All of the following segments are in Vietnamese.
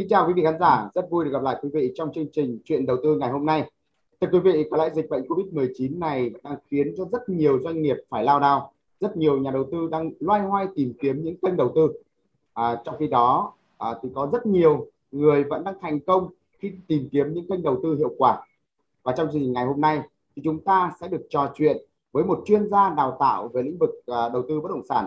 kính chào quý vị khán giả, rất vui được gặp lại quý vị trong chương trình chuyện đầu tư ngày hôm nay. Thưa quý vị, có lẽ dịch bệnh Covid-19 này đang khiến cho rất nhiều doanh nghiệp phải lao đao, rất nhiều nhà đầu tư đang loay hoay tìm kiếm những kênh đầu tư. À, trong khi đó à, thì có rất nhiều người vẫn đang thành công khi tìm kiếm những kênh đầu tư hiệu quả. Và trong chương trình ngày hôm nay thì chúng ta sẽ được trò chuyện với một chuyên gia đào tạo về lĩnh vực à, đầu tư bất động sản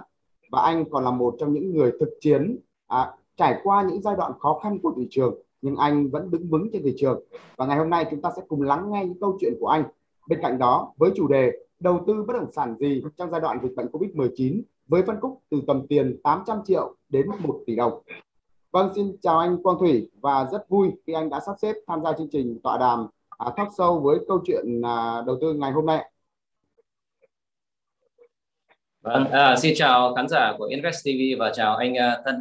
và anh còn là một trong những người thực chiến à, trải qua những giai đoạn khó khăn của thị trường nhưng anh vẫn đứng vững trên thị trường và ngày hôm nay chúng ta sẽ cùng lắng nghe những câu chuyện của anh bên cạnh đó với chủ đề đầu tư bất động sản gì trong giai đoạn dịch bệnh Covid-19 với phân khúc từ tầm tiền 800 triệu đến 1 tỷ đồng. Vâng, xin chào anh Quang Thủy và rất vui khi anh đã sắp xếp tham gia chương trình tọa đàm à, thóc sâu với câu chuyện à, đầu tư ngày hôm nay. Vâng, à, xin chào khán giả của Invest TV và chào anh à, Thân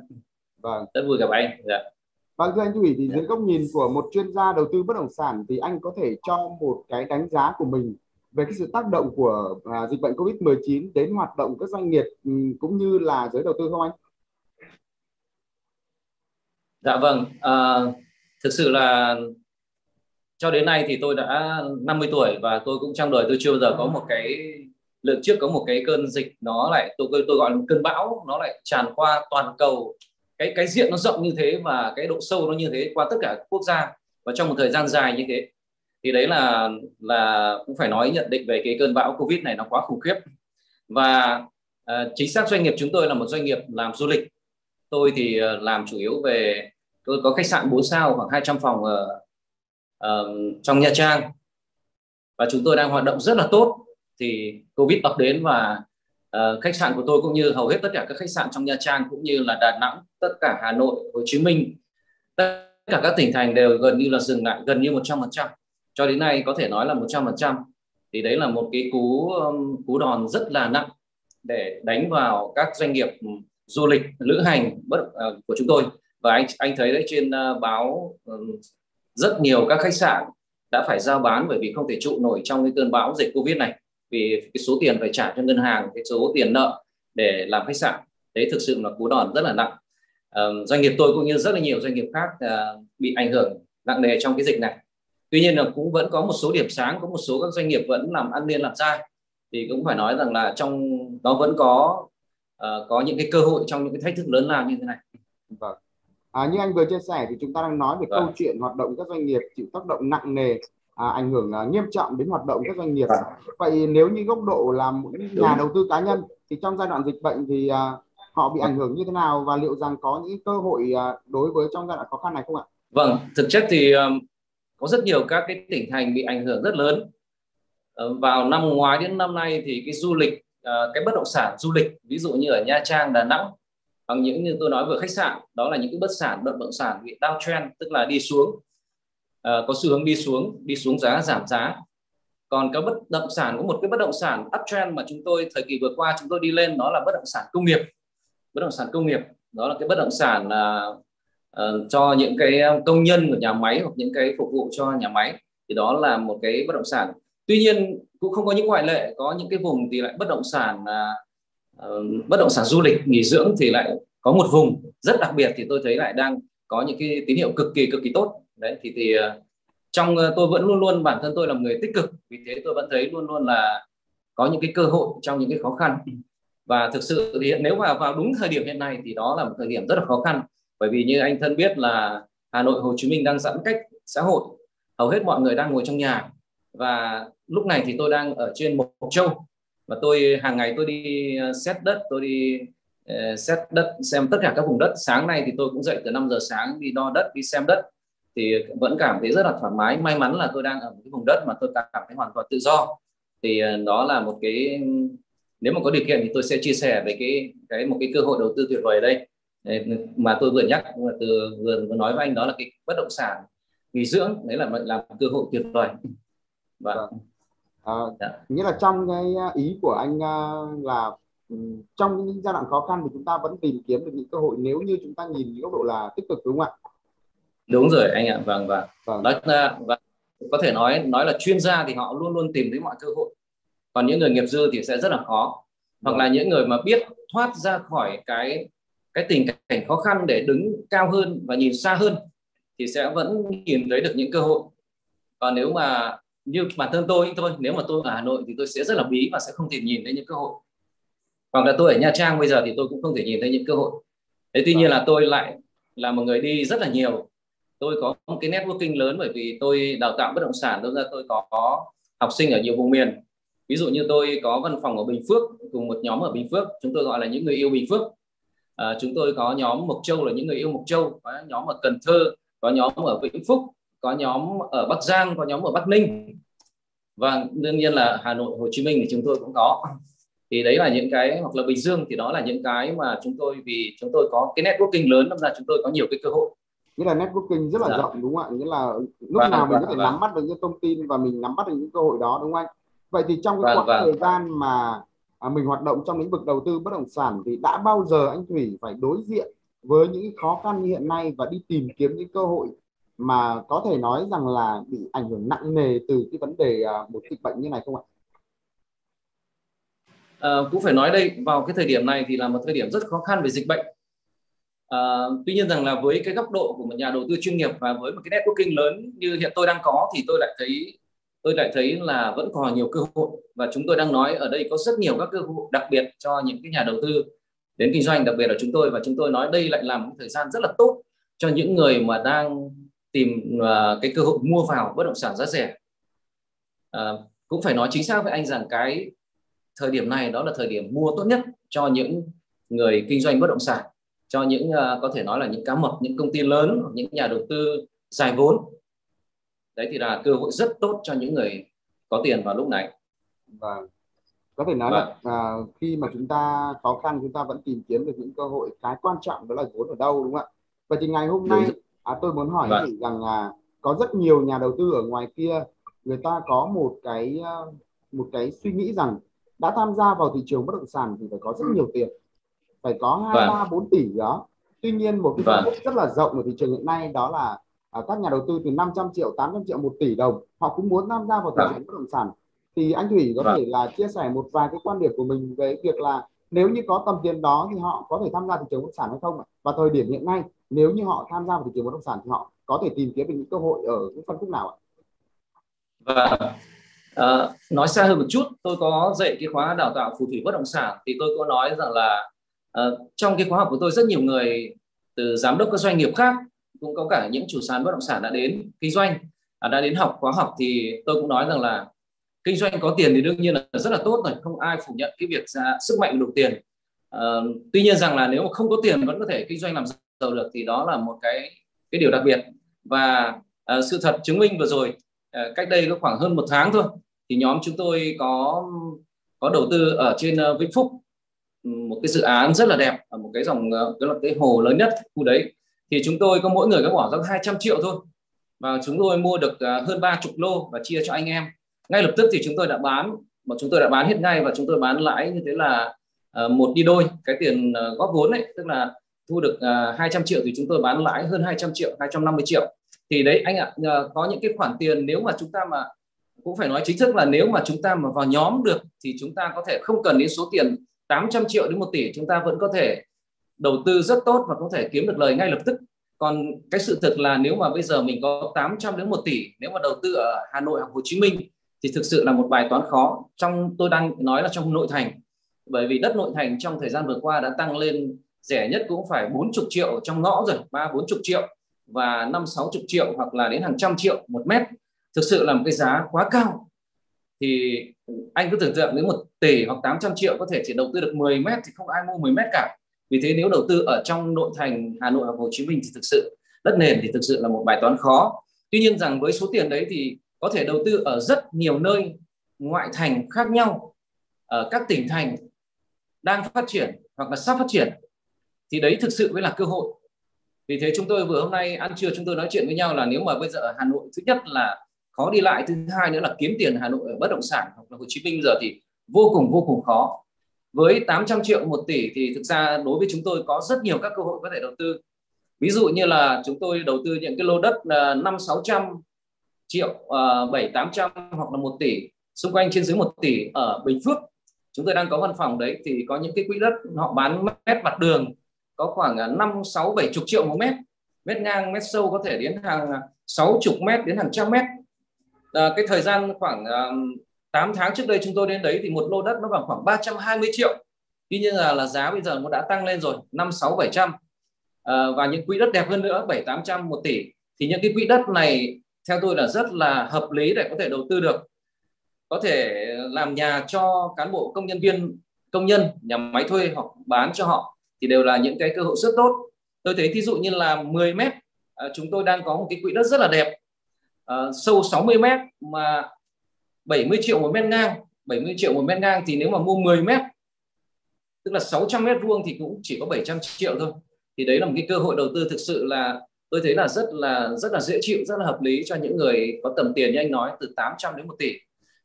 Vâng. Rất vui gặp anh. Dạ. Vâng thưa anh Thủy thì dạ. dưới góc nhìn của một chuyên gia đầu tư bất động sản thì anh có thể cho một cái đánh giá của mình về cái sự tác động của à, dịch bệnh Covid-19 đến hoạt động các doanh nghiệp ừ, cũng như là giới đầu tư không anh? Dạ vâng, à, thực sự là cho đến nay thì tôi đã 50 tuổi và tôi cũng trong đời tôi chưa bao giờ có một cái lượng trước có một cái cơn dịch nó lại tôi tôi gọi là cơn bão nó lại tràn qua toàn cầu cái cái diện nó rộng như thế và cái độ sâu nó như thế qua tất cả quốc gia và trong một thời gian dài như thế thì đấy là là cũng phải nói nhận định về cái cơn bão covid này nó quá khủng khiếp. Và uh, chính xác doanh nghiệp chúng tôi là một doanh nghiệp làm du lịch. Tôi thì uh, làm chủ yếu về tôi có khách sạn 4 sao khoảng 200 phòng ở uh, trong Nha Trang. Và chúng tôi đang hoạt động rất là tốt. Thì covid ập đến và uh, khách sạn của tôi cũng như hầu hết tất cả các khách sạn trong Nha Trang cũng như là Đà Nẵng tất cả Hà Nội Hồ Chí Minh tất cả các tỉnh thành đều gần như là dừng lại gần như 100% cho đến nay có thể nói là 100% thì đấy là một cái cú cú đòn rất là nặng để đánh vào các doanh nghiệp du lịch lữ hành bất uh, của chúng tôi. Và anh anh thấy đấy trên uh, báo um, rất nhiều các khách sạn đã phải giao bán bởi vì không thể trụ nổi trong cái cơn bão dịch covid này vì cái số tiền phải trả cho ngân hàng cái số tiền nợ để làm khách sạn đấy thực sự là cú đòn rất là nặng. Uh, doanh nghiệp tôi cũng như rất là nhiều doanh nghiệp khác uh, bị ảnh hưởng nặng nề trong cái dịch này. Tuy nhiên là cũng vẫn có một số điểm sáng có một số các doanh nghiệp vẫn làm ăn liên làm ra thì cũng phải nói rằng là trong nó vẫn có uh, có những cái cơ hội trong những cái thách thức lớn lao như thế này. Vâng. À, như anh vừa chia sẻ thì chúng ta đang nói về vâng. câu chuyện hoạt động các doanh nghiệp chịu tác động nặng nề à, ảnh hưởng à, nghiêm trọng đến hoạt động các doanh nghiệp. Vậy nếu như góc độ là một nhà đầu tư cá nhân thì trong giai đoạn dịch bệnh thì à, họ bị ảnh hưởng như thế nào và liệu rằng có những cơ hội à, đối với trong giai đoạn khó khăn này không ạ? Vâng, thực chất thì um, có rất nhiều các cái tỉnh thành bị ảnh hưởng rất lớn. Uh, vào năm ngoái đến năm nay thì cái du lịch, uh, cái bất động sản du lịch, ví dụ như ở Nha Trang, Đà Nẵng, bằng những như tôi nói vừa khách sạn, đó là những cái bất sản, bất động sản bị downtrend, tức là đi xuống uh, có xu hướng đi xuống đi xuống giá giảm giá. Còn cái bất động sản có một cái bất động sản uptrend mà chúng tôi thời kỳ vừa qua chúng tôi đi lên đó là bất động sản công nghiệp. Bất động sản công nghiệp đó là cái bất động sản uh, uh, cho những cái công nhân của nhà máy hoặc những cái phục vụ cho nhà máy. Thì đó là một cái bất động sản. Tuy nhiên cũng không có những ngoại lệ có những cái vùng thì lại bất động sản uh, bất động sản du lịch nghỉ dưỡng thì lại có một vùng rất đặc biệt thì tôi thấy lại đang có những cái tín hiệu cực kỳ cực kỳ tốt đấy, thì thì ờ, trong ờ, tôi vẫn luôn luôn, bản thân tôi là người tích cực, vì thế tôi vẫn thấy luôn luôn là có những cái cơ hội trong những cái khó khăn. Và thực sự thì nếu mà vào đúng thời điểm hiện nay thì đó là một thời điểm rất là khó khăn, bởi vì như anh thân biết là Hà Nội, Hồ Chí Minh đang giãn cách xã hội, hầu hết mọi người đang ngồi trong nhà. Và lúc này thì tôi đang ở trên Mộc Châu và tôi hàng ngày tôi đi ờ, xét đất, tôi đi xét đất, xem tất cả các vùng đất. Sáng nay thì tôi cũng dậy từ 5 giờ sáng đi đo đất, đi xem đất thì vẫn cảm thấy rất là thoải mái. May mắn là tôi đang ở một cái vùng đất mà tôi cảm thấy hoàn toàn tự do. Thì ờ, đó là một cái nếu mà có điều kiện thì tôi sẽ chia sẻ về cái cái một cái cơ hội đầu tư tuyệt vời ở đây. Mà tôi vừa nhắc từ vừa, vừa nói với anh đó là cái bất động sản nghỉ dưỡng đấy là là cơ hội tuyệt vời. Và vâng. à, dạ. nghĩa là trong cái ý của anh là ừ, trong những giai đoạn khó khăn thì chúng ta vẫn tìm kiếm được những cơ hội nếu như chúng ta nhìn góc độ là tích cực đúng không ạ đúng rồi anh ạ vâng vâng, vâng. nói và có thể nói nói là chuyên gia thì họ luôn luôn tìm thấy mọi cơ hội. Còn những người nghiệp dư thì sẽ rất là khó. Hoặc là những người mà biết thoát ra khỏi cái cái tình cảnh khó khăn để đứng cao hơn và nhìn xa hơn thì sẽ vẫn nhìn thấy được những cơ hội. Còn nếu mà như bản thân tôi thôi nếu mà tôi ở Hà Nội thì tôi sẽ rất là bí và sẽ không thể nhìn thấy những cơ hội. Hoặc là tôi ở Nha Trang bây giờ thì tôi cũng không thể nhìn thấy những cơ hội. Thế tuy nhiên là tôi lại là một người đi rất là nhiều tôi có một cái networking lớn bởi vì tôi đào tạo bất động sản tôi ra tôi có học sinh ở nhiều vùng miền. Ví dụ như tôi có văn phòng ở Bình Phước cùng một nhóm ở Bình Phước chúng tôi gọi là những người yêu Bình Phước. À, chúng tôi có nhóm Mộc Châu là những người yêu Mộc Châu có nhóm ở Cần Thơ có nhóm ở Vĩnh Phúc có nhóm ở Bắc Giang có nhóm ở Bắc Ninh. Và đương nhiên là Hà Nội Hồ Chí Minh thì chúng tôi cũng có. Thì đấy là những cái hoặc là Bình Dương thì đó là những cái mà chúng tôi vì chúng tôi có cái networking lớn nên ra chúng tôi có nhiều cái cơ hội nghĩa là networking rất là dạ. rộng đúng không ạ nghĩa là lúc và, nào mình và, có thể và. nắm bắt được những thông tin và mình nắm bắt được những cơ hội đó đúng không anh vậy thì trong cái khoảng thời gian mà à, mình hoạt động trong lĩnh vực đầu tư bất động sản thì đã bao giờ anh Thủy phải đối diện với những khó khăn như hiện nay và đi tìm kiếm những cơ hội mà có thể nói rằng là bị ảnh hưởng nặng nề từ cái vấn đề à, một dịch bệnh như này không ạ? À, cũng phải nói đây vào cái thời điểm này thì là một thời điểm rất khó khăn về dịch bệnh. À, tuy nhiên rằng là với cái góc độ của một nhà đầu tư chuyên nghiệp và với một cái networking lớn như hiện tôi đang có thì tôi lại thấy tôi lại thấy là vẫn còn nhiều cơ hội. Và chúng tôi đang nói ở đây có rất nhiều các cơ hội đặc biệt cho những cái nhà đầu tư đến kinh doanh đặc biệt là chúng tôi. Và chúng tôi nói đây lại là một thời gian rất là tốt cho những người mà đang tìm uh, cái cơ hội mua vào bất động sản giá rẻ. Uh, cũng phải nói chính xác với anh rằng cái thời điểm này đó là thời điểm mua tốt nhất cho những người kinh doanh bất động sản cho những uh, có thể nói là những cá mập những công ty lớn những nhà đầu tư dài vốn. Đấy thì là cơ hội rất tốt cho những người có tiền vào lúc này. Vâng. Có thể nói vâng. là à, khi mà chúng ta khó khăn chúng ta vẫn tìm kiếm được những cơ hội cái quan trọng đó là vốn ở đâu đúng không ạ? Vậy thì ngày hôm nay à, tôi muốn hỏi vâng. rằng là có rất nhiều nhà đầu tư ở ngoài kia người ta có một cái ờ, một cái suy nghĩ rằng đã tham gia vào thị trường bất động sản thì phải có rất nhiều tiền phải có hai vâng. ba bốn tỷ đó tuy nhiên một cái phân vâng. rất là rộng ở thị trường hiện nay đó là à, các nhà đầu tư từ 500 triệu 800 triệu một tỷ đồng họ cũng muốn tham gia vào thị vâng. trường bất động sản thì anh Thủy có thể là chia sẻ một vài cái quan điểm của mình về việc là nếu như có tầm tiền đó thì họ có thể tham gia thị trường bất động sản hay không và thời điểm hiện nay nếu như họ tham gia vào thị trường bất động sản thì họ có thể tìm kiếm được những cơ hội ở những phân khúc nào ạ? Và à, nói xa hơn một chút, tôi có dạy cái khóa đào tạo phù thủy bất động sản thì tôi có nói rằng là Ờ, trong cái khóa học của tôi rất nhiều người từ giám đốc các doanh nghiệp khác cũng có cả những chủ sàn bất động sản đã đến kinh doanh à, đã đến học khóa học thì tôi cũng nói rằng là kinh doanh có tiền thì đương nhiên là rất là tốt rồi không ai phủ nhận cái việc ra sức mạnh đủ tiền. À, tuy nhiên rằng là nếu mà không có tiền vẫn có thể kinh doanh làm giàu được thì đó là một cái cái điều đặc biệt. Và à, sự thật chứng minh vừa rồi à, cách đây có khoảng hơn một tháng thôi thì nhóm chúng tôi có có đầu tư ở trên uh, Vĩnh Phúc một cái dự án rất là đẹp ở một cái dòng ờ, cái là cái hồ lớn nhất khu đấy. Thì chúng tôi có mỗi người có bỏ ra 200 triệu thôi. Và chúng tôi mua được ờ, hơn ba chục lô và chia cho anh em. Ngay lập tức thì chúng tôi đã bán mà chúng tôi đã bán hết ngay và chúng tôi bán lãi như thế là ờ, một đi đôi. Cái tiền góp vốn ấy, tức là thu được 200 triệu thì chúng tôi bán lãi hơn 200 triệu 250 triệu. Thì đấy, anh ạ có những cái khoản tiền nếu mà chúng ta mà, cũng phải nói chính thức là nếu mà chúng ta mà vào nhóm được thì chúng ta có thể không cần đến số tiền 800 triệu đến 1 tỷ, chúng ta vẫn có thể đầu tư rất tốt và có thể kiếm được lời ngay lập tức. Còn cái sự thực là nếu mà bây giờ mình có 800 đến 1 tỷ, nếu mà đầu tư ở Hà Nội hoặc Hồ Chí Minh thì thực sự là một bài toán khó. Trong, tôi đang nói là trong nội thành, bởi vì đất nội thành trong thời gian vừa qua đã tăng lên rẻ nhất cũng phải 40 triệu trong ngõ rồi, ba bốn chục triệu và năm sáu chục triệu hoặc là đến hàng trăm triệu một mét. Thực sự là một cái giá quá cao thì anh cứ tưởng tượng nếu một tỷ hoặc 800 triệu có thể chỉ đầu tư được 10 mét thì không ai mua 10 mét cả. Vì thế nếu đầu tư ở trong nội thành Hà Nội hoặc Hồ Chí Minh thì thực sự đất nền thì thực sự là một bài toán khó. Tuy nhiên rằng với số tiền đấy thì có thể đầu tư ở rất nhiều nơi ngoại thành khác nhau, ở các tỉnh thành đang phát triển hoặc là sắp phát triển thì đấy thực sự mới là cơ hội. Vì thế chúng tôi vừa hôm nay ăn trưa chúng tôi nói chuyện với nhau là nếu mà bây giờ ở Hà Nội, thứ nhất là khó đi lại. Thứ hai nữa là kiếm tiền Hà Nội ở bất động sản hoặc là Hồ Chí Minh giờ thì vô cùng vô cùng khó. Với 800 triệu một tỷ thì thực ra đối với chúng tôi có rất nhiều các cơ hội có thể đầu tư. Ví dụ như là chúng tôi đầu tư những cái lô đất là năm sáu trăm triệu à, bảy tám trăm hoặc là một tỷ. Xung quanh trên dưới một tỷ ở Bình Phước. Chúng tôi đang có văn phòng đấy thì có những cái quỹ đất họ bán mét mặt đường có khoảng 5 6 7 chục triệu một mét. Mét ngang, mét sâu có thể đến hàng à, 60 mét đến hàng trăm mét à, cái thời gian khoảng à, 8 tháng trước đây chúng tôi đến đấy thì một lô đất nó vào khoảng 320 triệu. Tuy nhiên là, là giá bây giờ nó đã tăng lên rồi 5 6 700 à, và những quỹ đất đẹp hơn nữa 7 800 1 tỷ. Thì những cái quỹ đất này theo tôi là rất là hợp lý để có thể đầu tư được. Có thể làm nhà cho cán bộ công nhân viên công nhân nhà máy thuê hoặc bán cho họ thì đều là những cái cơ hội rất tốt. Tôi thấy thí dụ như là 10 mét à, chúng tôi đang có một cái quỹ đất rất là đẹp à, sâu 60 mét mà 70 triệu một mét ngang. 70 triệu một mét ngang thì nếu mà mua 10 mét tức là 600 mét vuông thì cũng chỉ có 700 triệu thôi. Thì đấy là một cái cơ hội đầu tư thực sự là tôi thấy là rất là rất là dễ chịu rất là hợp lý cho những người có tầm tiền như anh nói từ 800 đến 1 tỷ.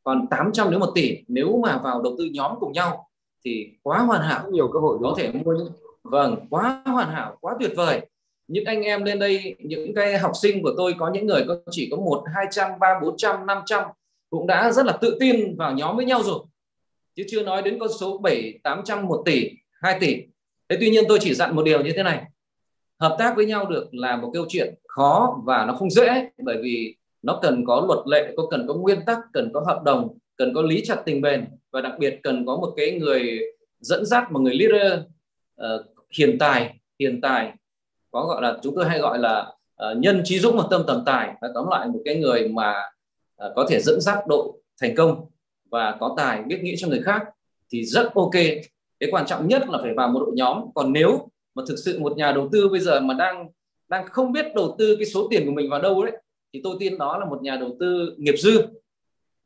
Còn 800 đến 1 tỷ nếu mà vào đầu tư nhóm cùng nhau thì quá hoàn hảo. Nhiều cơ hội có thể mua vâng quá hoàn hảo quá tuyệt vời những anh em lên đây những cái học sinh của tôi có những người có chỉ có một hai trăm ba bốn trăm năm trăm cũng đã rất là tự tin vào nhóm với nhau rồi. Chứ chưa nói đến con số 7 800 1 tỷ 2 tỷ. Thế tuy nhiên tôi chỉ dặn một điều như thế này. Hợp tác với nhau được là một câu chuyện khó và nó không dễ bởi vì nó cần có luật lệ có cần có nguyên tắc cần có hợp đồng cần có lý chặt tình bền và đặc biệt cần có một cái người dẫn dắt một người leader uh, hiền tài hiền tài có gọi là chúng tôi hay gọi là uh, nhân trí dũng và tâm tầm tài. Và tóm lại một cái người mà uh, có thể dẫn dắt đội thành công và có tài biết nghĩ cho người khác thì rất ok. Cái quan trọng nhất là phải vào một đội nhóm. Còn nếu mà thực sự một nhà đầu tư bây giờ mà đang đang không biết đầu tư cái số tiền của mình vào đâu đấy thì tôi tin đó là một nhà đầu tư nghiệp dư.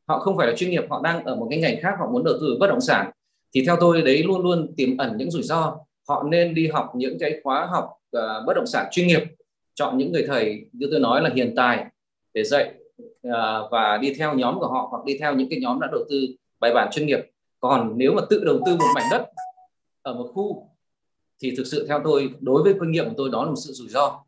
Họ không phải là chuyên nghiệp họ đang ở một cái ngành khác họ muốn đầu tư bất động sản. Thì theo tôi đấy luôn luôn tiềm ẩn những rủi ro. Họ nên đi học những cái khóa học uh, bất động sản chuyên nghiệp chọn những người thầy như tôi nói là hiền tài để dạy uh, và đi theo nhóm của họ hoặc đi theo những cái nhóm đã đầu tư bài bản chuyên nghiệp. Còn nếu mà tự đầu tư một mảnh đất ở một khu thì thực sự theo tôi đối với kinh nghiệm của tôi đó là một sự rủi ro.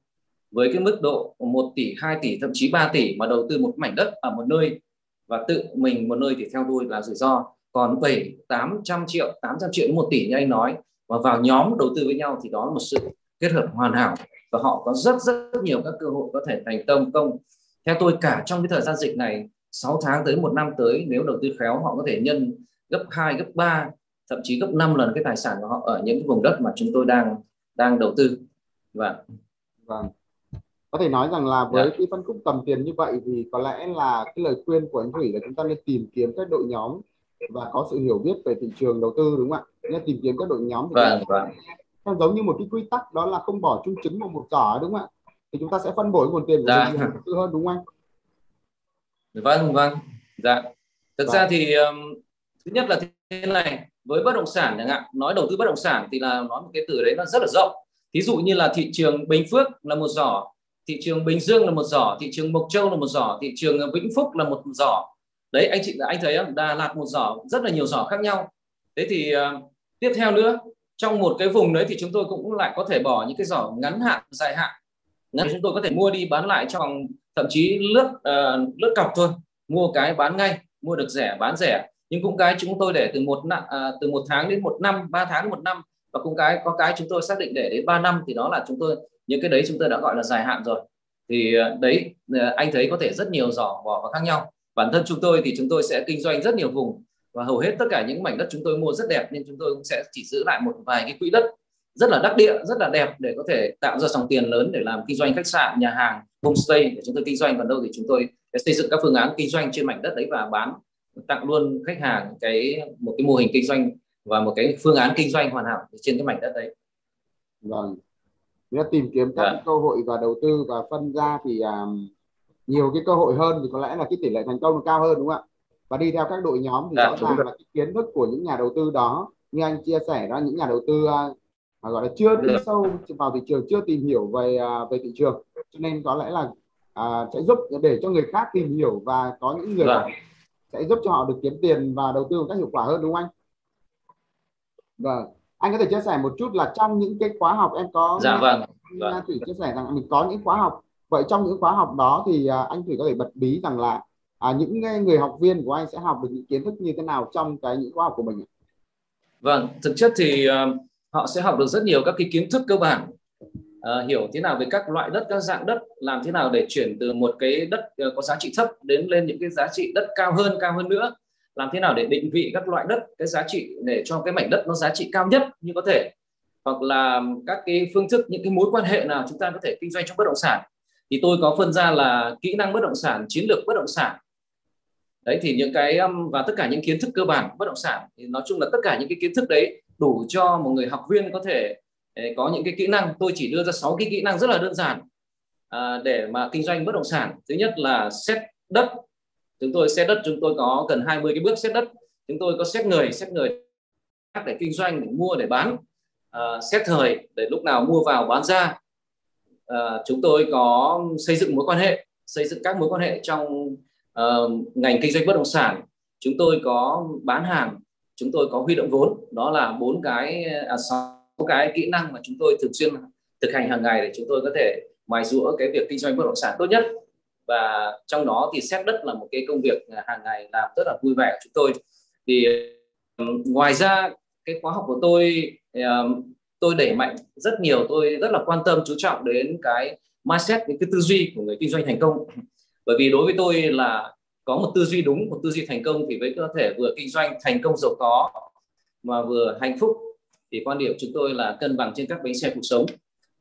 Với cái mức độ 1 tỷ 2 tỷ thậm chí 3 tỷ mà đầu tư một mảnh đất ở một nơi và tự mình một nơi thì theo tôi là rủi ro. Còn 7 800 triệu 800 triệu đến 1 tỷ như anh nói và vào nhóm đầu tư với nhau thì đó là một sự kết hợp hoàn hảo và họ có rất rất nhiều các cơ hội có thể thành công công theo tôi cả trong cái thời gian dịch này 6 tháng tới một năm tới nếu đầu tư khéo họ có thể nhân gấp 2 gấp 3 thậm chí gấp 5 lần cái tài sản của họ ở những vùng đất mà chúng tôi đang đang đầu tư và vâng có thể nói rằng là với yeah. Dạ. cái phân khúc tầm tiền như vậy thì có lẽ là cái lời khuyên của anh Thủy là chúng ta nên tìm kiếm các đội nhóm và có sự hiểu biết về thị trường đầu tư đúng không ạ? Nên tìm kiếm các đội nhóm thì vâng, vâng. Nó giống như một cái quy tắc đó là không bỏ chung trứng vào một giỏ đúng không ạ? Thì chúng ta sẽ phân bổ nguồn tiền của dạ. mình tư hơn đúng không anh? Vâng vâng. Dạ. Thực vâng. ra thì um, thứ nhất là thế này, với bất động sản chẳng hạn, nói đầu tư bất động sản thì là nói một cái từ đấy nó rất là rộng. Thí dụ như là thị trường Bình Phước là một giỏ, thị trường Bình Dương là một giỏ, thị trường Mộc Châu là một giỏ, thị trường Vĩnh Phúc là một giỏ. Đấy anh chị anh thấy không? Đà Lạt một giỏ, rất là nhiều giỏ khác nhau. Thế thì uh, tiếp theo nữa, trong một cái vùng đấy thì chúng tôi cũng lại có thể bỏ những cái giỏ ngắn hạn, dài hạn. Ngắn chúng tôi có thể mua đi bán lại trong thậm chí lướt uh, lướt cọc thôi, mua cái bán ngay, mua được rẻ bán rẻ. Nhưng cũng cái chúng tôi để từ một uh, từ một tháng đến một năm, ba tháng đến một năm. Và cũng cái có cái chúng tôi xác định để đến 3 năm thì đó là chúng tôi những cái đấy chúng tôi đã gọi là dài hạn rồi. Thì uh, đấy uh, anh thấy có thể rất nhiều giỏ vỏ và khác nhau. Bản thân chúng tôi thì chúng tôi sẽ kinh doanh rất nhiều vùng và hầu hết tất cả những mảnh đất chúng tôi mua rất đẹp nên chúng tôi cũng sẽ chỉ giữ lại một vài cái quỹ đất rất là đắc địa rất là đẹp để có thể tạo ra dòng tiền lớn để làm kinh doanh khách sạn nhà hàng homestay để chúng tôi kinh doanh còn đâu thì chúng tôi sẽ xây dựng các phương án kinh doanh trên mảnh đất đấy và bán tặng luôn khách hàng cái một cái mô hình kinh doanh và một cái phương án kinh doanh hoàn hảo trên cái mảnh đất đấy vâng nếu tìm kiếm các. Dạ. cơ hội và đầu tư và phân ra thì um, nhiều cái cơ hội hơn thì có lẽ là cái tỷ lệ thành công cao hơn đúng không ạ và đi theo các đội nhóm thì dạ, rõ ràng là cái kiến thức của những nhà đầu tư đó như anh chia sẻ đó những nhà đầu tư uh, gọi là chưa đi sâu vào thị trường chưa tìm hiểu về uh, về thị trường cho nên có lẽ là uh, sẽ giúp để cho người khác tìm hiểu và có những người. Dạ. sẽ giúp cho họ được kiếm tiền và đầu tư một cách hiệu quả hơn đúng không anh? Vâng anh có thể chia sẻ một chút là trong những cái khóa học em có dạ vâng, vâng. thủy chia sẻ rằng mình có những khóa học vậy trong những khóa học đó thì à, anh thủy có thể bật bí rằng là à, những người học viên của anh sẽ học được những kiến thức như thế nào trong cái những khóa học của mình vâng thực chất thì uh, họ sẽ học được rất nhiều các cái kiến thức cơ bản. Uh, hiểu thế nào về các loại đất các dạng đất làm thế nào để chuyển từ một cái đất uh, có giá trị thấp đến lên những cái giá trị đất cao hơn cao hơn nữa. Làm thế nào để định vị các loại đất cái giá trị để cho cái mảnh đất nó giá trị cao nhất như có thể. Hoặc là các cái phương thức những cái mối quan hệ nào chúng ta có thể kinh doanh trong bất động sản. Thì tôi có phân ra là kỹ năng bất động sản chiến lược bất động sản đấy thì những cái và tất cả những kiến thức cơ bản bất động sản thì nói chung là tất cả những cái kiến thức đấy đủ cho một người học viên có thể ờ, có những cái kỹ năng. Tôi chỉ đưa ra 6 cái kỹ năng rất là đơn giản à, để mà kinh doanh bất động sản. Thứ nhất là xét đất. Chúng tôi xét đất chúng tôi có cần 20 cái bước xét đất. Chúng tôi có xét người xét người để kinh doanh để mua để bán à, xét thời để lúc nào mua vào bán ra. À, chúng tôi có xây dựng mối quan hệ xây dựng các mối quan hệ trong uh, ngành kinh doanh bất động sản chúng tôi có bán hàng chúng tôi có huy động vốn. Đó là bốn cái à, sáu cái kỹ năng mà chúng tôi thường xuyên thực hành hàng ngày để chúng tôi có thể mài rũa cái việc kinh doanh bất động sản tốt nhất. Và trong đó thì xét đất là một cái công việc à, hàng ngày làm rất là vui vẻ của chúng tôi. Thì ngoài ra cái khóa học của tôi tôi đẩy mạnh rất nhiều tôi rất là quan tâm chú trọng đến cái mindset những cái tư duy của người kinh doanh thành công bởi vì đối với tôi là có một tư duy đúng, một tư duy thành công thì mới có thể vừa kinh doanh thành công giàu có mà vừa hạnh phúc. Thì quan điểm chúng tôi là cân bằng trên các bánh xe cuộc sống.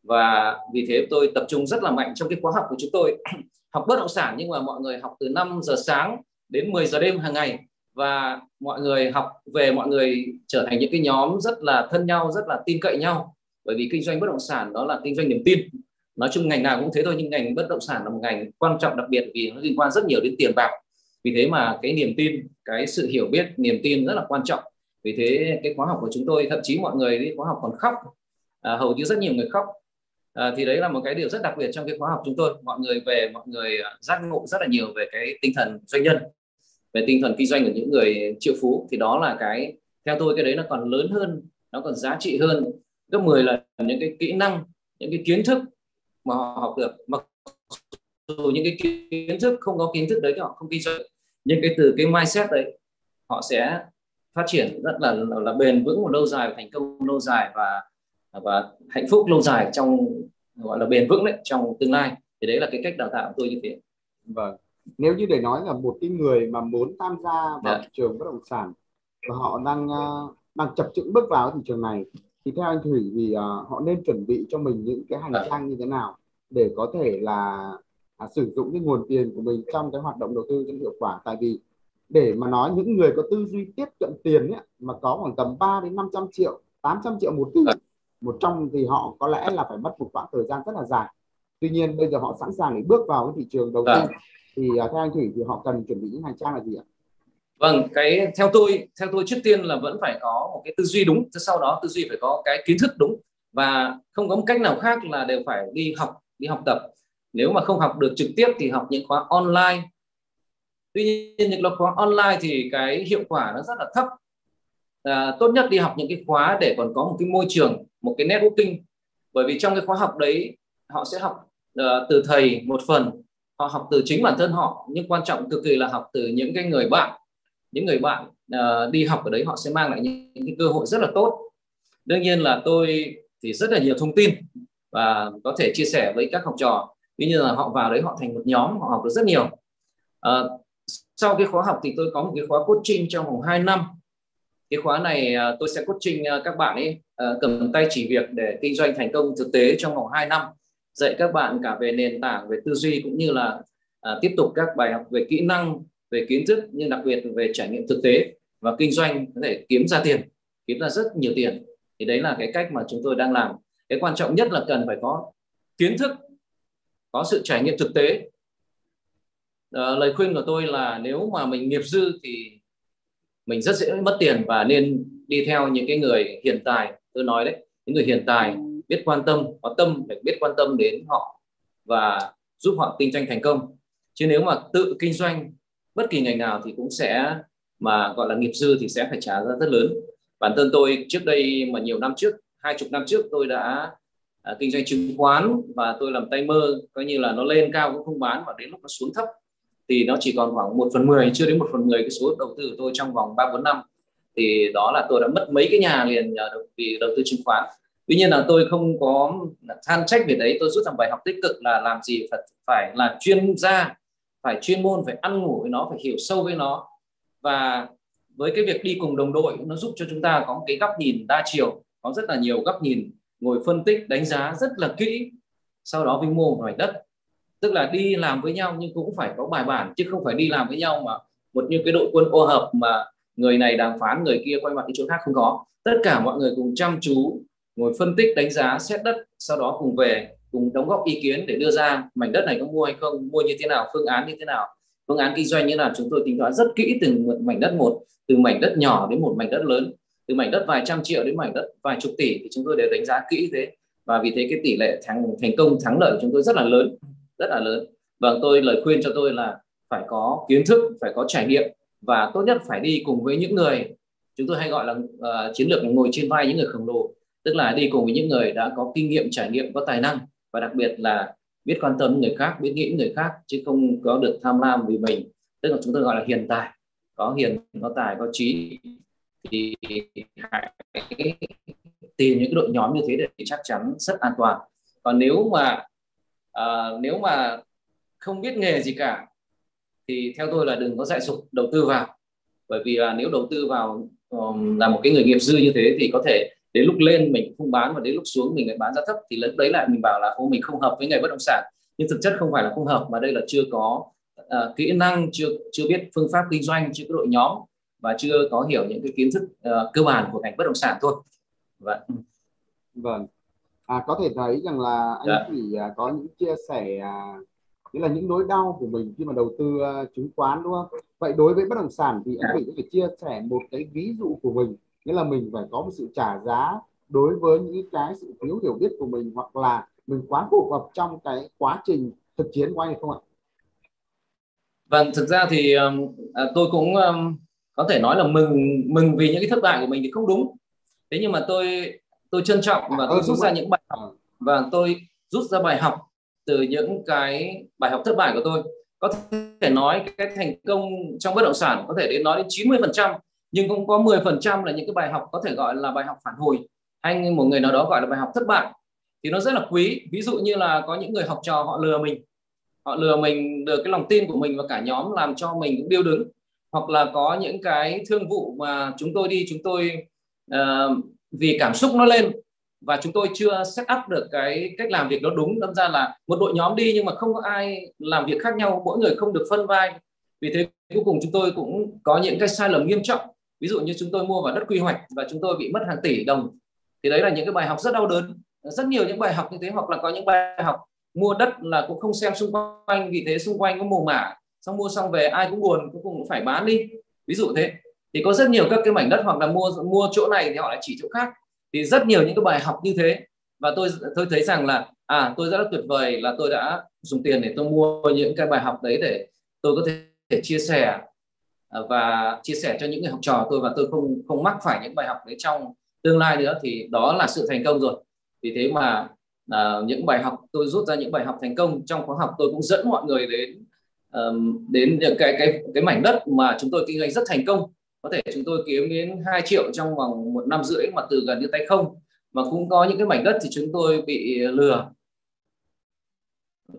Và vì thế tôi tập trung rất là mạnh trong cái khóa học của chúng tôi. Học bất động sản nhưng mà mọi người học từ 5 giờ sáng đến 10 giờ đêm hàng ngày. Và mọi người học về mọi người trở thành những cái nhóm rất là thân nhau, rất là tin cậy nhau. Bởi vì kinh doanh bất động sản đó là kinh doanh niềm tin nói chung ngành nào cũng thế thôi nhưng ngành bất động sản là một ngành quan trọng đặc biệt vì nó liên quan rất nhiều đến tiền bạc. Vì thế mà cái niềm tin cái sự hiểu biết niềm tin rất là quan trọng. Vì thế cái khóa học của chúng tôi thậm chí mọi người đi khóa học còn khóc. À, hầu như rất nhiều người khóc. À, thì đấy là một cái điều rất đặc biệt trong cái khóa học chúng tôi. Mọi người về mọi người à, giác ngộ rất là nhiều về cái tinh thần doanh nhân về tinh thần kinh doanh của những người triệu phú. Thì đó là cái theo tôi cái đấy nó còn lớn hơn nó còn giá trị hơn. Gấp 10 lần những cái kỹ năng những cái kiến thức mà họ học được mặc dù những cái kiến thức không có kiến thức đấy thì họ không kinh doanh nhưng cái từ cái mindset đấy họ sẽ phát triển rất là là, là bền vững và lâu dài và thành công lâu dài và và hạnh phúc lâu dài trong gọi là bền vững đấy trong tương lai thì đấy là cái cách đào tạo của tôi như thế vâng nếu như để nói là một cái người mà muốn tham gia vào. Dạ. thị trường bất động sản và họ đang uh, đang chập chững bước vào thị trường này thì theo anh Thủy thì uh, họ nên chuẩn bị cho mình những cái hành dạ. trang như thế nào để có thể là uh, sử dụng cái nguồn tiền của mình trong cái hoạt động đầu tư cho hiệu quả tại vì để mà nói những người có tư duy tiết kiệm tiền ấy, mà có khoảng tầm 3 đến 500 triệu 800 triệu một tỷ dạ. một trong thì họ có lẽ là phải mất một quãng thời gian rất là dài tuy nhiên bây giờ họ sẵn sàng để bước vào cái thị trường đầu tư thì uh, theo anh Thủy thì họ cần chuẩn bị những hành trang là gì ạ? Vâng, cái theo tôi theo tôi trước tiên là vẫn phải có một cái tư duy đúng, sau đó tư duy phải có cái kiến thức đúng và không có một cách nào khác là đều phải đi học đi học tập. Nếu mà không học được trực tiếp thì học những khóa online. Tuy nhiên những khóa online thì cái hiệu quả nó rất là thấp. À, tốt nhất đi học những cái khóa để còn có một cái môi trường, một cái networking. Bởi vì trong cái khóa học đấy họ sẽ học uh, từ thầy một phần họ học từ chính bản thân họ nhưng quan trọng cực kỳ là học từ những cái người bạn những người bạn uh, đi học ở đấy họ sẽ mang lại những, những cái cơ hội rất là tốt. Đương nhiên là tôi thì rất là nhiều thông tin và có thể chia sẻ với các học trò. Tuy nhiên là họ vào đấy họ thành một nhóm họ học được rất nhiều. Uh, sau cái khóa học thì tôi có một cái khóa coaching trong vòng 2 năm. Cái khóa này ờ, tôi sẽ coaching các bạn ấy cầm tay chỉ việc để kinh doanh thành công thực tế trong vòng 2 năm. Dạy các bạn cả về nền tảng về tư duy cũng như là à, tiếp tục các bài học về kỹ năng về kiến thức nhưng đặc biệt về trải nghiệm thực tế và kinh doanh có thể kiếm ra tiền kiếm ra rất nhiều tiền. Thì đấy là cái cách mà chúng tôi đang làm. Cái quan trọng nhất là cần phải có kiến thức có sự trải nghiệm thực tế. À, lời khuyên của tôi là nếu mà mình nghiệp dư thì mình rất dễ mất tiền và nên đi theo những cái người hiện tài. Tôi nói đấy những người hiện tài biết quan tâm có tâm phải biết quan tâm đến họ và giúp họ kinh doanh thành công. Chứ nếu mà tự kinh doanh bất kỳ ngành nào thì cũng sẽ mà gọi là nghiệp dư thì sẽ phải trả ra rất lớn. Bản thân tôi trước đây mà nhiều năm trước hai chục năm trước tôi đã à, kinh doanh chứng khoán và tôi làm tay mơ coi như là nó lên cao cũng không bán và đến lúc nó xuống thấp thì nó chỉ còn khoảng một phần mười chưa đến một phần mười cái số đầu tư của tôi trong vòng ba bốn năm. Thì đó là tôi đã mất mấy cái nhà liền nhờ vì đầu tư chứng khoán. Tuy nhiên là tôi không có than trách về đấy tôi rút ra bài học tích cực là làm gì phải phải là chuyên gia phải chuyên môn, phải ăn ngủ với nó, phải hiểu sâu với nó. Và với cái việc đi cùng đồng đội, nó giúp cho chúng ta có một cái góc nhìn đa chiều, có rất là nhiều góc nhìn, ngồi phân tích, đánh giá rất là kỹ, sau đó với mô hỏi đất. Tức là đi làm với nhau nhưng cũng phải có bài bản, chứ không phải đi làm với nhau mà một như cái đội quân ô hợp mà người này đàm phán, người kia quay mặt đi chỗ khác không có. Tất cả mọi người cùng chăm chú, ngồi phân tích, đánh giá, xét đất, sau đó cùng về cùng đóng góp ý kiến để đưa ra mảnh đất này có mua hay không mua như thế nào phương án như thế nào. Phương án kinh doanh như nào chúng tôi tính toán rất kỹ từng mảnh đất một từ mảnh đất nhỏ đến một mảnh đất lớn. Từ mảnh đất vài trăm triệu đến mảnh đất vài chục tỷ thì chúng tôi đều đánh giá kỹ thế. Và vì thế cái tỷ lệ thành thành công thắng lợi của chúng tôi rất là lớn rất là lớn. Vâng tôi lời khuyên cho tôi là phải có kiến thức phải có trải nghiệm và tốt nhất phải đi cùng với những người chúng tôi hay gọi là uh, chiến lược ngồi trên vai những người khổng lồ. Tức là đi cùng với những người đã có kinh nghiệm trải nghiệm có tài năng và đặc biệt là biết quan tâm người khác biết nghĩ người khác chứ không có được tham lam vì mình. Tức là chúng tôi gọi là hiền tài. Có hiền có tài có trí. Thì hãy tìm những cái đội nhóm như thế để chắc chắn rất an toàn. Còn nếu mà à, nếu mà không biết nghề gì cả thì theo tôi là đừng có dạy sụp đầu tư vào. Bởi vì là nếu đầu tư vào um, là một cái người nghiệp dư như thế thì có thể đến lúc lên mình không bán và đến lúc xuống mình lại bán giá thấp thì lúc đấy lại mình bảo là ô mình không hợp với nghề bất động sản. Nhưng thực chất không phải là không hợp mà đây là chưa có uh, kỹ năng chưa chưa biết phương pháp kinh doanh chưa có đội nhóm và chưa có hiểu những cái kiến thức uh, cơ bản của ngành bất động sản thôi. Vâng. Vâng. À, có thể thấy rằng là anh dạ. chỉ uh, có những chia sẻ uh, nghĩa là những nỗi đau của mình khi mà đầu tư uh, chứng khoán đúng không? Vậy đối với bất động sản thì anh Vịnh có thể chia sẻ một cái ví dụ của mình nghĩa là mình phải có một sự trả giá đối với những cái sự thiếu hiểu biết của mình hoặc là mình quá phù hợp trong cái quá trình thực chiến của anh không ạ? Vâng, thực ra thì um, tôi cũng um, có thể nói là mừng mừng vì những cái thất bại của mình thì không đúng. Thế nhưng mà tôi tôi trân trọng và tôi rút ra những bài học và tôi rút ra bài học từ những cái bài học thất bại của tôi có thể nói cái thành công trong bất động sản có thể đến nói đến 90 phần trăm nhưng cũng có 10 phần trăm là những cái bài học có thể gọi là bài học phản hồi. Hay một người nào đó gọi là bài học thất bại. Thì nó rất là quý. Ví dụ như là có những người học trò họ lừa mình. Họ lừa mình được cái lòng tin của mình và cả nhóm làm cho mình cũng điêu đứng. Hoặc là có những cái thương vụ mà chúng tôi đi chúng tôi uh, vì cảm xúc nó lên và chúng tôi chưa set up được cái cách làm việc đó đúng. Đâm ra là một đội nhóm đi nhưng mà không có ai làm việc khác nhau. Mỗi người không được phân vai. Vì thế cuối cùng chúng tôi cũng có những cái sai lầm nghiêm trọng ví dụ như chúng tôi mua vào đất quy hoạch và chúng tôi bị mất hàng tỷ đồng thì đấy là những cái bài học rất đau đớn. Rất nhiều những bài học như thế hoặc là có những bài học mua đất là cũng không xem xung quanh vì thế xung quanh có mồ mả xong mua xong về ai cũng buồn cuối cùng cũng phải bán đi. Ví dụ thế. Thì có rất nhiều các cái mảnh đất hoặc là mua mua chỗ này thì họ lại chỉ chỗ khác. Thì rất nhiều những cái bài học như thế. Và tôi tôi thấy rằng là à tôi rất là tuyệt vời là tôi đã dùng tiền để tôi mua những cái bài học đấy để tôi có thể, thể chia sẻ Ờ, và chia sẻ cho những người học trò tôi và tôi không không mắc phải những bài học đấy trong tương lai nữa thì đó là sự thành công rồi. Vì thế mà à, những bài học tôi rút ra những bài học thành công trong khóa học tôi cũng dẫn mọi người đến um, đến những cái cái cái mảnh đất mà chúng tôi kinh doanh rất thành công. Có thể chúng tôi kiếm đến 2 triệu trong vòng một năm rưỡi mà từ gần như tay không. Mà cũng có những cái mảnh đất thì chúng tôi bị lừa.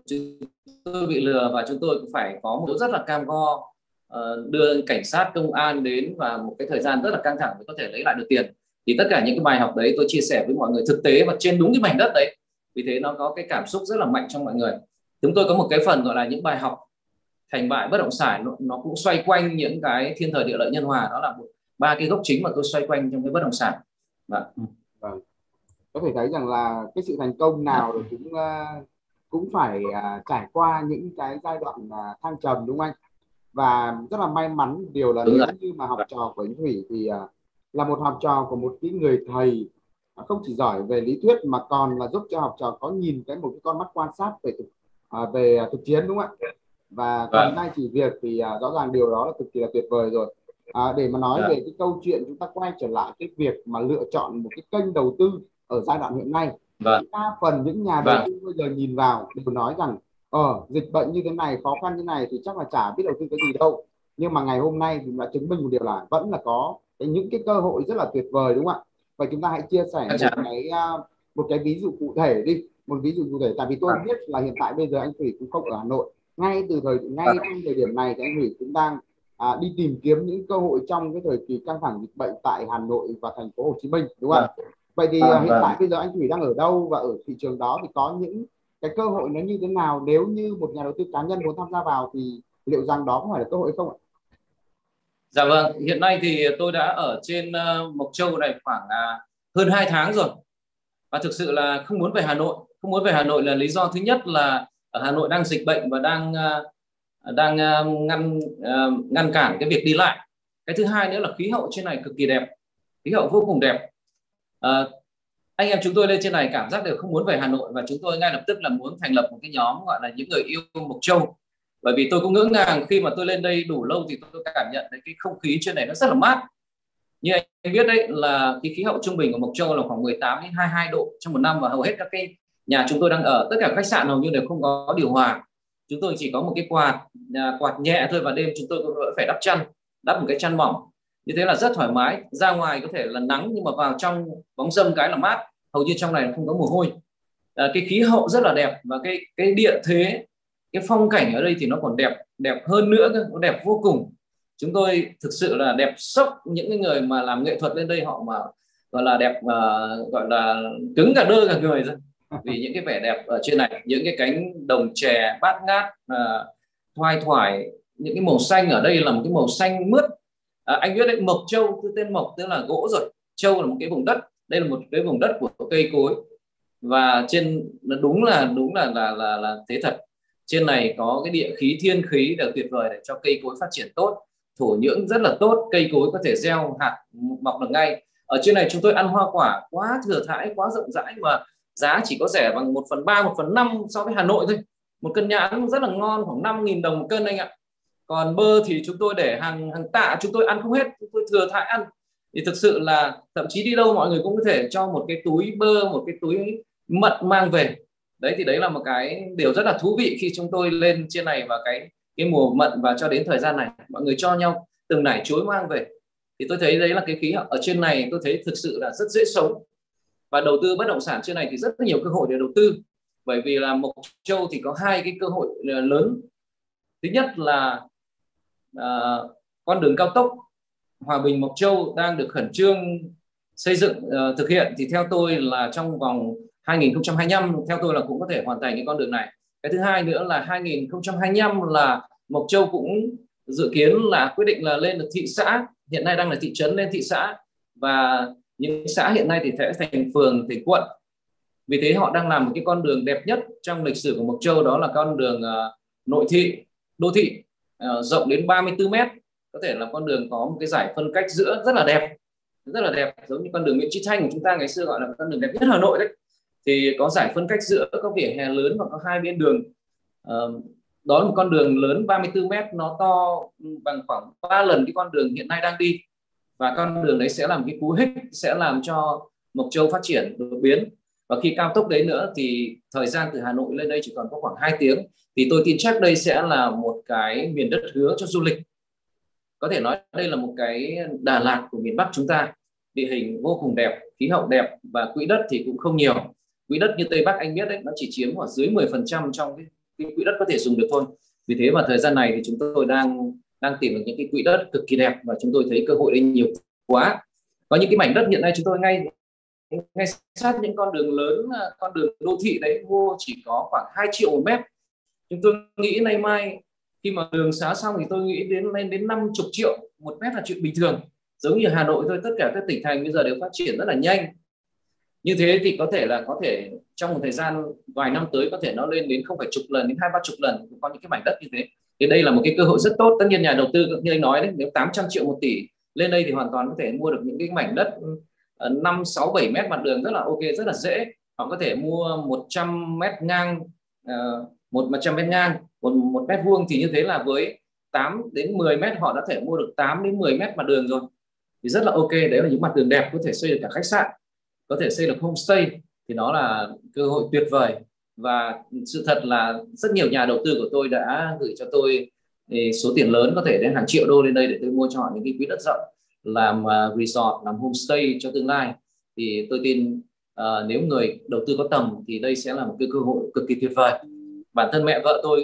Chúng tôi bị lừa và chúng tôi cũng phải có một rất là cam go. Ờ, đưa cảnh sát công an đến và một cái thời gian rất là căng thẳng mới có thể lấy lại được tiền. Thì tất cả những cái bài học đấy tôi chia sẻ với mọi người thực tế và trên đúng cái mảnh đất đấy. Vì thế nó có cái cảm xúc rất là mạnh trong mọi người. Chúng tôi có một cái phần gọi là những bài học thành bại bất động sản nó, nó cũng xoay quanh những cái thiên thời địa lợi nhân hòa. Đó là một ba cái gốc chính mà tôi xoay quanh trong cái bất động sản. Vâng. Ừ, vâng. có thể thấy rằng là cái sự thành công nào thì cũng ờ, cũng phải à, trải qua những cái giai đoạn à, thăng trầm đúng không anh? Và rất là may mắn điều là đúng nếu rồi. như mà học trò của anh Thủy thì uh, là một học trò của một cái người thầy không chỉ giỏi về lý thuyết mà còn là giúp cho học trò có nhìn cái một cái con mắt quan sát về thực, à, về thực chiến đúng không ạ và còn vâng. nay chỉ việc thì à, rõ ràng điều đó là cực kỳ là tuyệt vời rồi à, để mà nói vâng. về cái câu chuyện chúng ta quay trở lại cái việc mà lựa chọn một cái kênh đầu tư ở giai đoạn hiện nay vâng. đa phần những nhà đầu vâng. tư bây giờ nhìn vào đều nói rằng ờ dịch bệnh như thế này khó khăn như này thì chắc là chả biết đầu tư cái gì đâu. Nhưng mà ngày hôm nay thì đã chứng minh một điều là vẫn là có cái những cái cơ hội rất là tuyệt vời đúng không ạ? Vậy chúng ta hãy chia sẻ một cái uh, một cái ví dụ cụ thể đi một ví dụ cụ thể. Tại vì tôi biết là hiện tại bây giờ anh Thủy cũng không ở Hà Nội. Ngay từ thời ngay trong thời điểm này thì anh Thủy cũng đang à, đi tìm kiếm những cơ hội trong cái thời kỳ căng thẳng dịch bệnh tại Hà Nội và thành phố Hồ Chí Minh đúng không? Vậy thì à, hiện tại bây giờ anh Thủy đang ở đâu và ở thị trường đó thì có những cái cơ hội nó như thế nào nếu như một nhà đầu tư cá nhân muốn tham gia vào thì liệu rằng đó có phải là cơ hội không ạ? Dạ vâng, hiện nay thì tôi đã ở trên ờ, Mộc Châu này khoảng à, hơn 2 tháng rồi và thực sự là không muốn về Hà Nội. Không muốn về Hà Nội là lý do thứ nhất là ở Hà Nội đang dịch bệnh và đang ờ, đang ờ, ngăn ngăn cản cái việc đi lại. Cái thứ hai nữa là khí hậu trên này cực kỳ đẹp, khí hậu vô cùng đẹp anh em chúng tôi lên trên này cảm giác đều không muốn về Hà Nội và chúng tôi ngay lập tức là muốn thành lập một cái nhóm gọi là những người yêu Mộc Châu. Bởi vì tôi cũng ngỡ ngàng khi mà tôi lên đây đủ lâu thì tôi cảm nhận thấy cái không khí trên này nó rất là mát. Như anh biết đấy, là cái khí hậu trung bình của Mộc Châu là khoảng 18 đến 22 độ trong một năm và hầu hết các cái nhà chúng tôi đang ở, tất cả khách sạn hầu như đều không có điều hòa. Chúng tôi chỉ có một cái quạt à, quạt nhẹ thôi và đêm chúng tôi cũng phải đắp chăn, đắp một cái chăn mỏng như thế là rất thoải mái. Ra ngoài có thể là nắng nhưng mà vào trong bóng râm cái là mát. Hầu như trong này không có mồ hôi. À, cái khí hậu rất là đẹp và cái cái địa thế cái phong cảnh ở đây thì nó còn đẹp đẹp hơn nữa nó đẹp vô cùng. Chúng tôi thực sự là đẹp sốc những cái người mà làm nghệ thuật lên đây họ mà gọi là đẹp uh, gọi là cứng cả đơ cả người rồi. Vì những cái vẻ đẹp ở trên này những cái cánh đồng chè bát ngát uh, thoai thoải những cái màu xanh ở đây là một cái màu xanh mướt à, anh biết đấy mộc châu cái tên mộc tức là gỗ rồi. Châu là một cái vùng đất đây là một cái vùng đất của cây cối. Và trên đúng là đúng là là là, là thế thật. Trên này có cái địa khí thiên khí đều tuyệt vời để cho cây cối phát triển tốt. Thổ nhưỡng rất là tốt cây cối có thể gieo hạt mọc được ngay. Ở trên này chúng tôi ăn hoa quả quá thừa thãi quá rộng rãi mà giá chỉ có rẻ bằng 1 phần ba một phần năm so với Hà Nội thôi. Một cân nhãn rất là ngon khoảng 5.000 đồng một cân anh ạ còn bơ thì chúng tôi để hàng hàng tạ, chúng tôi ăn không hết, chúng tôi thừa thãi ăn. Thì thực sự là thậm chí đi đâu mọi người cũng có thể cho một cái túi bơ, một cái túi mận mang về. Đấy, thì đấy là một cái điều rất là thú vị khi chúng tôi lên trên này và cái cái mùa mận và cho đến thời gian này. Mọi người cho nhau từng nải chuối mang về. Thì tôi thấy đấy là cái khí hậu ở trên này, tôi thấy thực sự là rất dễ sống. Và đầu tư bất động sản trên này thì rất nhiều cơ hội để đầu tư. Bởi vì là Mộc Châu thì có hai cái cơ hội lớn. Thứ nhất là uh, con đường cao tốc Hòa Bình Mộc Châu đang được khẩn trương xây dựng uh, thực hiện. Thì theo tôi là trong vòng 2025 theo tôi là cũng có thể hoàn thành cái con đường này. Cái thứ hai nữa là 2025 là Mộc Châu cũng dự kiến là quyết định là lên được thị xã. Hiện nay đang là thị trấn lên thị xã. Và những xã hiện nay thì sẽ thành phường thành quận. Vì thế họ đang làm một cái con đường đẹp nhất trong lịch sử của Mộc Châu đó là con đường uh, nội thị đô thị uh, rộng đến 34 mét. Có thể là con đường có một cái giải phân cách giữa rất là đẹp rất là đẹp giống như con đường Nguyễn Chí Thanh của chúng ta ngày xưa gọi là con đường đẹp nhất Hà Nội đấy. Thì có giải phân cách giữa các vỉa hè lớn và có hai bên đường. Uh, đó là một con đường lớn 34 mét nó to bằng khoảng 3 lần cái con đường hiện nay đang đi. Và con đường đấy sẽ làm cái cú hích sẽ làm cho Mộc Châu phát triển đột biến. Và khi cao tốc đấy nữa thì thời gian từ Hà Nội lên đây chỉ còn có khoảng 2 tiếng thì tôi tin chắc đây sẽ là một cái miền đất hứa cho du lịch. Có thể nói đây là một cái Đà Lạt của miền Bắc chúng ta. Địa hình vô cùng đẹp khí hậu đẹp và quỹ đất thì cũng không nhiều. Quỹ đất như Tây Bắc anh biết đấy nó chỉ chiếm khoảng dưới 10% trong cái, cái quỹ đất có thể dùng được thôi. Vì thế mà thời gian này thì chúng tôi đang đang tìm được những cái quỹ đất cực kỳ đẹp và chúng tôi thấy cơ hội đây nhiều quá. Có những cái mảnh đất hiện nay chúng tôi ngay ngay sát những con đường lớn à, con đường đô thị đấy mua chỉ có khoảng 2 triệu một mét chúng tôi nghĩ nay mai khi mà đường xá xong thì tôi nghĩ đến lên đến 50 triệu một mét là chuyện bình thường. Giống như Hà Nội thôi tất cả các tỉnh thành bây giờ đều phát triển rất là nhanh. Như thế thì có thể là có thể trong một thời gian vài năm tới có thể nó lên đến không phải chục lần đến hai ba chục lần có những cái mảnh đất như thế. Thì đây là một cái cơ hội rất tốt. Tất nhiên nhà đầu tư như anh nói đấy nếu 800 triệu một tỷ lên đây thì hoàn toàn có thể mua được những cái mảnh đất 5 6 7 mét mặt đường rất là ok rất là dễ. Họ có thể mua 100 mét ngang uh, một 100 mét ngang một một mét vuông thì như thế là với 8 đến 10 mét họ đã thể mua được 8 đến 10 mét mặt đường rồi. Thì rất là ok đấy là những mặt đường đẹp có thể xây được cả khách sạn có thể xây được homestay thì nó là cơ hội tuyệt vời. Và sự thật là rất nhiều nhà đầu tư của tôi đã gửi cho tôi số tiền lớn có thể đến hàng triệu đô lên đây để tôi mua cho họ những cái quỹ đất rộng làm à, resort làm homestay cho tương lai. Thì tôi tin uh, nếu người đầu tư có tầm thì đây sẽ là một cái cơ hội cực kỳ tuyệt vời bản thân mẹ vợ tôi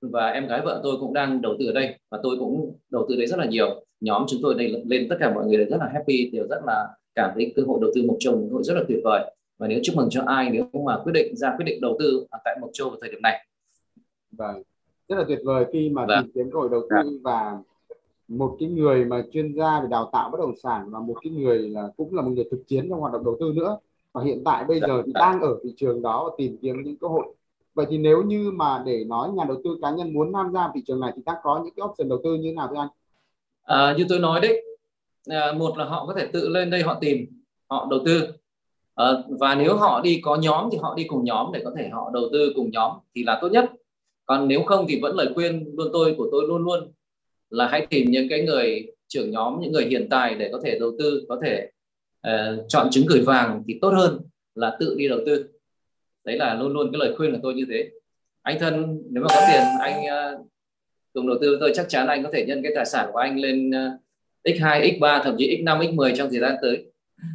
và em gái vợ tôi cũng đang đầu tư ở đây và tôi cũng đầu tư đấy rất là nhiều nhóm chúng tôi đây lên tất cả mọi người đều rất là happy đều rất là cảm thấy cơ hội đầu tư Mộc Châu cơ hội rất là tuyệt vời và nếu chúc mừng cho ai nếu mà quyết định ra quyết định đầu tư tại Mộc Châu vào thời điểm này. Vâng, rất là tuyệt vời khi mà vâng. tìm kiếm cơ hội đầu tư vâng. và một cái người mà chuyên gia về đào tạo bất động sản và một cái người là cũng là một người thực chiến trong hoạt động đầu tư nữa và hiện tại bây giờ thì đang ở thị trường đó và tìm kiếm những cơ hội vậy thì nếu như mà để nói nhà đầu tư cá nhân muốn tham gia thị trường này thì ta có những cái option đầu tư như thế nào thưa anh? À, như tôi nói đấy à, một là họ có thể tự lên đây họ tìm họ đầu tư. À, và nếu họ đi có nhóm thì họ đi cùng nhóm để có thể họ đầu tư cùng nhóm thì là tốt nhất. Còn nếu không thì vẫn lời khuyên luôn tôi của tôi luôn luôn là hãy tìm những cái người trưởng nhóm những người hiện tài để có thể đầu tư có thể uh, chọn chứng gửi vàng thì tốt hơn là tự đi đầu tư đấy là luôn luôn cái lời khuyên của tôi như thế anh thân nếu mà có tiền anh cùng đầu tư tôi chắc chắn anh có thể nhân cái tài sản của anh lên uh, x2 x3 thậm chí x5 x10 trong thời gian tới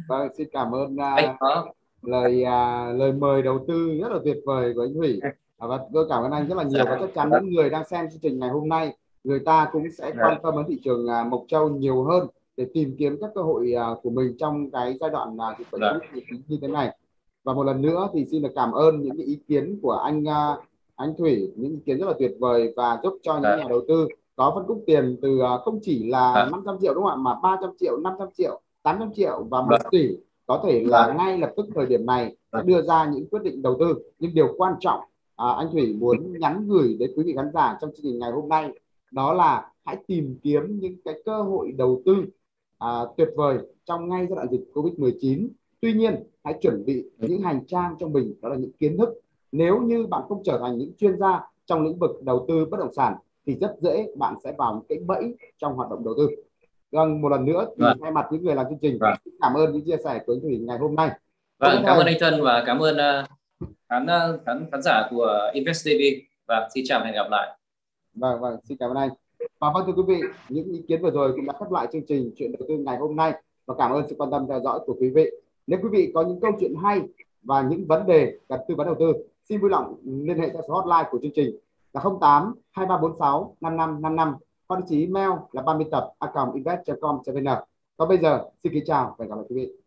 vâng xin cảm ơn uh, anh có. lời uh, lời mời đầu tư rất là tuyệt vời của anh Thủy và tôi cảm ơn anh rất là nhiều và chắc chắn những người đang xem chương trình ngày hôm nay người ta cũng sẽ dạ. quan tâm đến thị trường Mộc Châu nhiều hơn để tìm kiếm các cơ hội của mình trong cái giai đoạn uh, dịch bệnh dạ. như thế này và một lần nữa thì xin được cảm ơn những cái ý kiến của anh uh, anh Thủy những ý kiến rất là tuyệt vời và giúp cho những dạ. nhà đầu tư có phân khúc tiền từ uh, không chỉ là à. 500 triệu đúng không ạ mà 300 triệu 500 triệu 800 triệu và một tỷ có thể là ngay lập tức thời điểm này đưa ra những quyết định đầu tư nhưng điều quan trọng à, anh Thủy muốn nhắn gửi đến quý vị khán giả trong chương trình ngày hôm nay đó là hãy tìm kiếm những cái cơ hội đầu tư à, tuyệt vời trong ngay giai đoạn dịch Covid-19. Tuy nhiên, hãy chuẩn bị những hành trang cho mình đó là những kiến thức. Nếu như bạn không trở thành những chuyên gia trong lĩnh vực đầu tư bất động sản thì rất dễ bạn sẽ vào những cái bẫy trong hoạt động đầu tư. Vâng, một lần nữa thì vâng. thay mặt những người làm chương trình vâng. cảm ơn những chia sẻ của anh Thủy ngày hôm nay. Vâng, cảm ơn anh Thân và cảm ơn uh, khán, khán khán giả của Invest TV và xin chào và hẹn gặp lại vâng vâng xin cảm ơn anh và vâng thưa quý vị những ý kiến vừa rồi cũng đã khép lại chương trình chuyện đầu tư ngày hôm nay và cảm ơn sự quan tâm theo dõi của quý vị nếu quý vị có những câu chuyện hay và những vấn đề cần tư vấn đầu tư, xin vui lòng liên hệ theo số hotline của chương trình là 08 2346 5555 hoặc địa chỉ email là ban biên tập a invest.com.vn còn bây giờ, xin kính chào và hẹn gặp lại quý vị.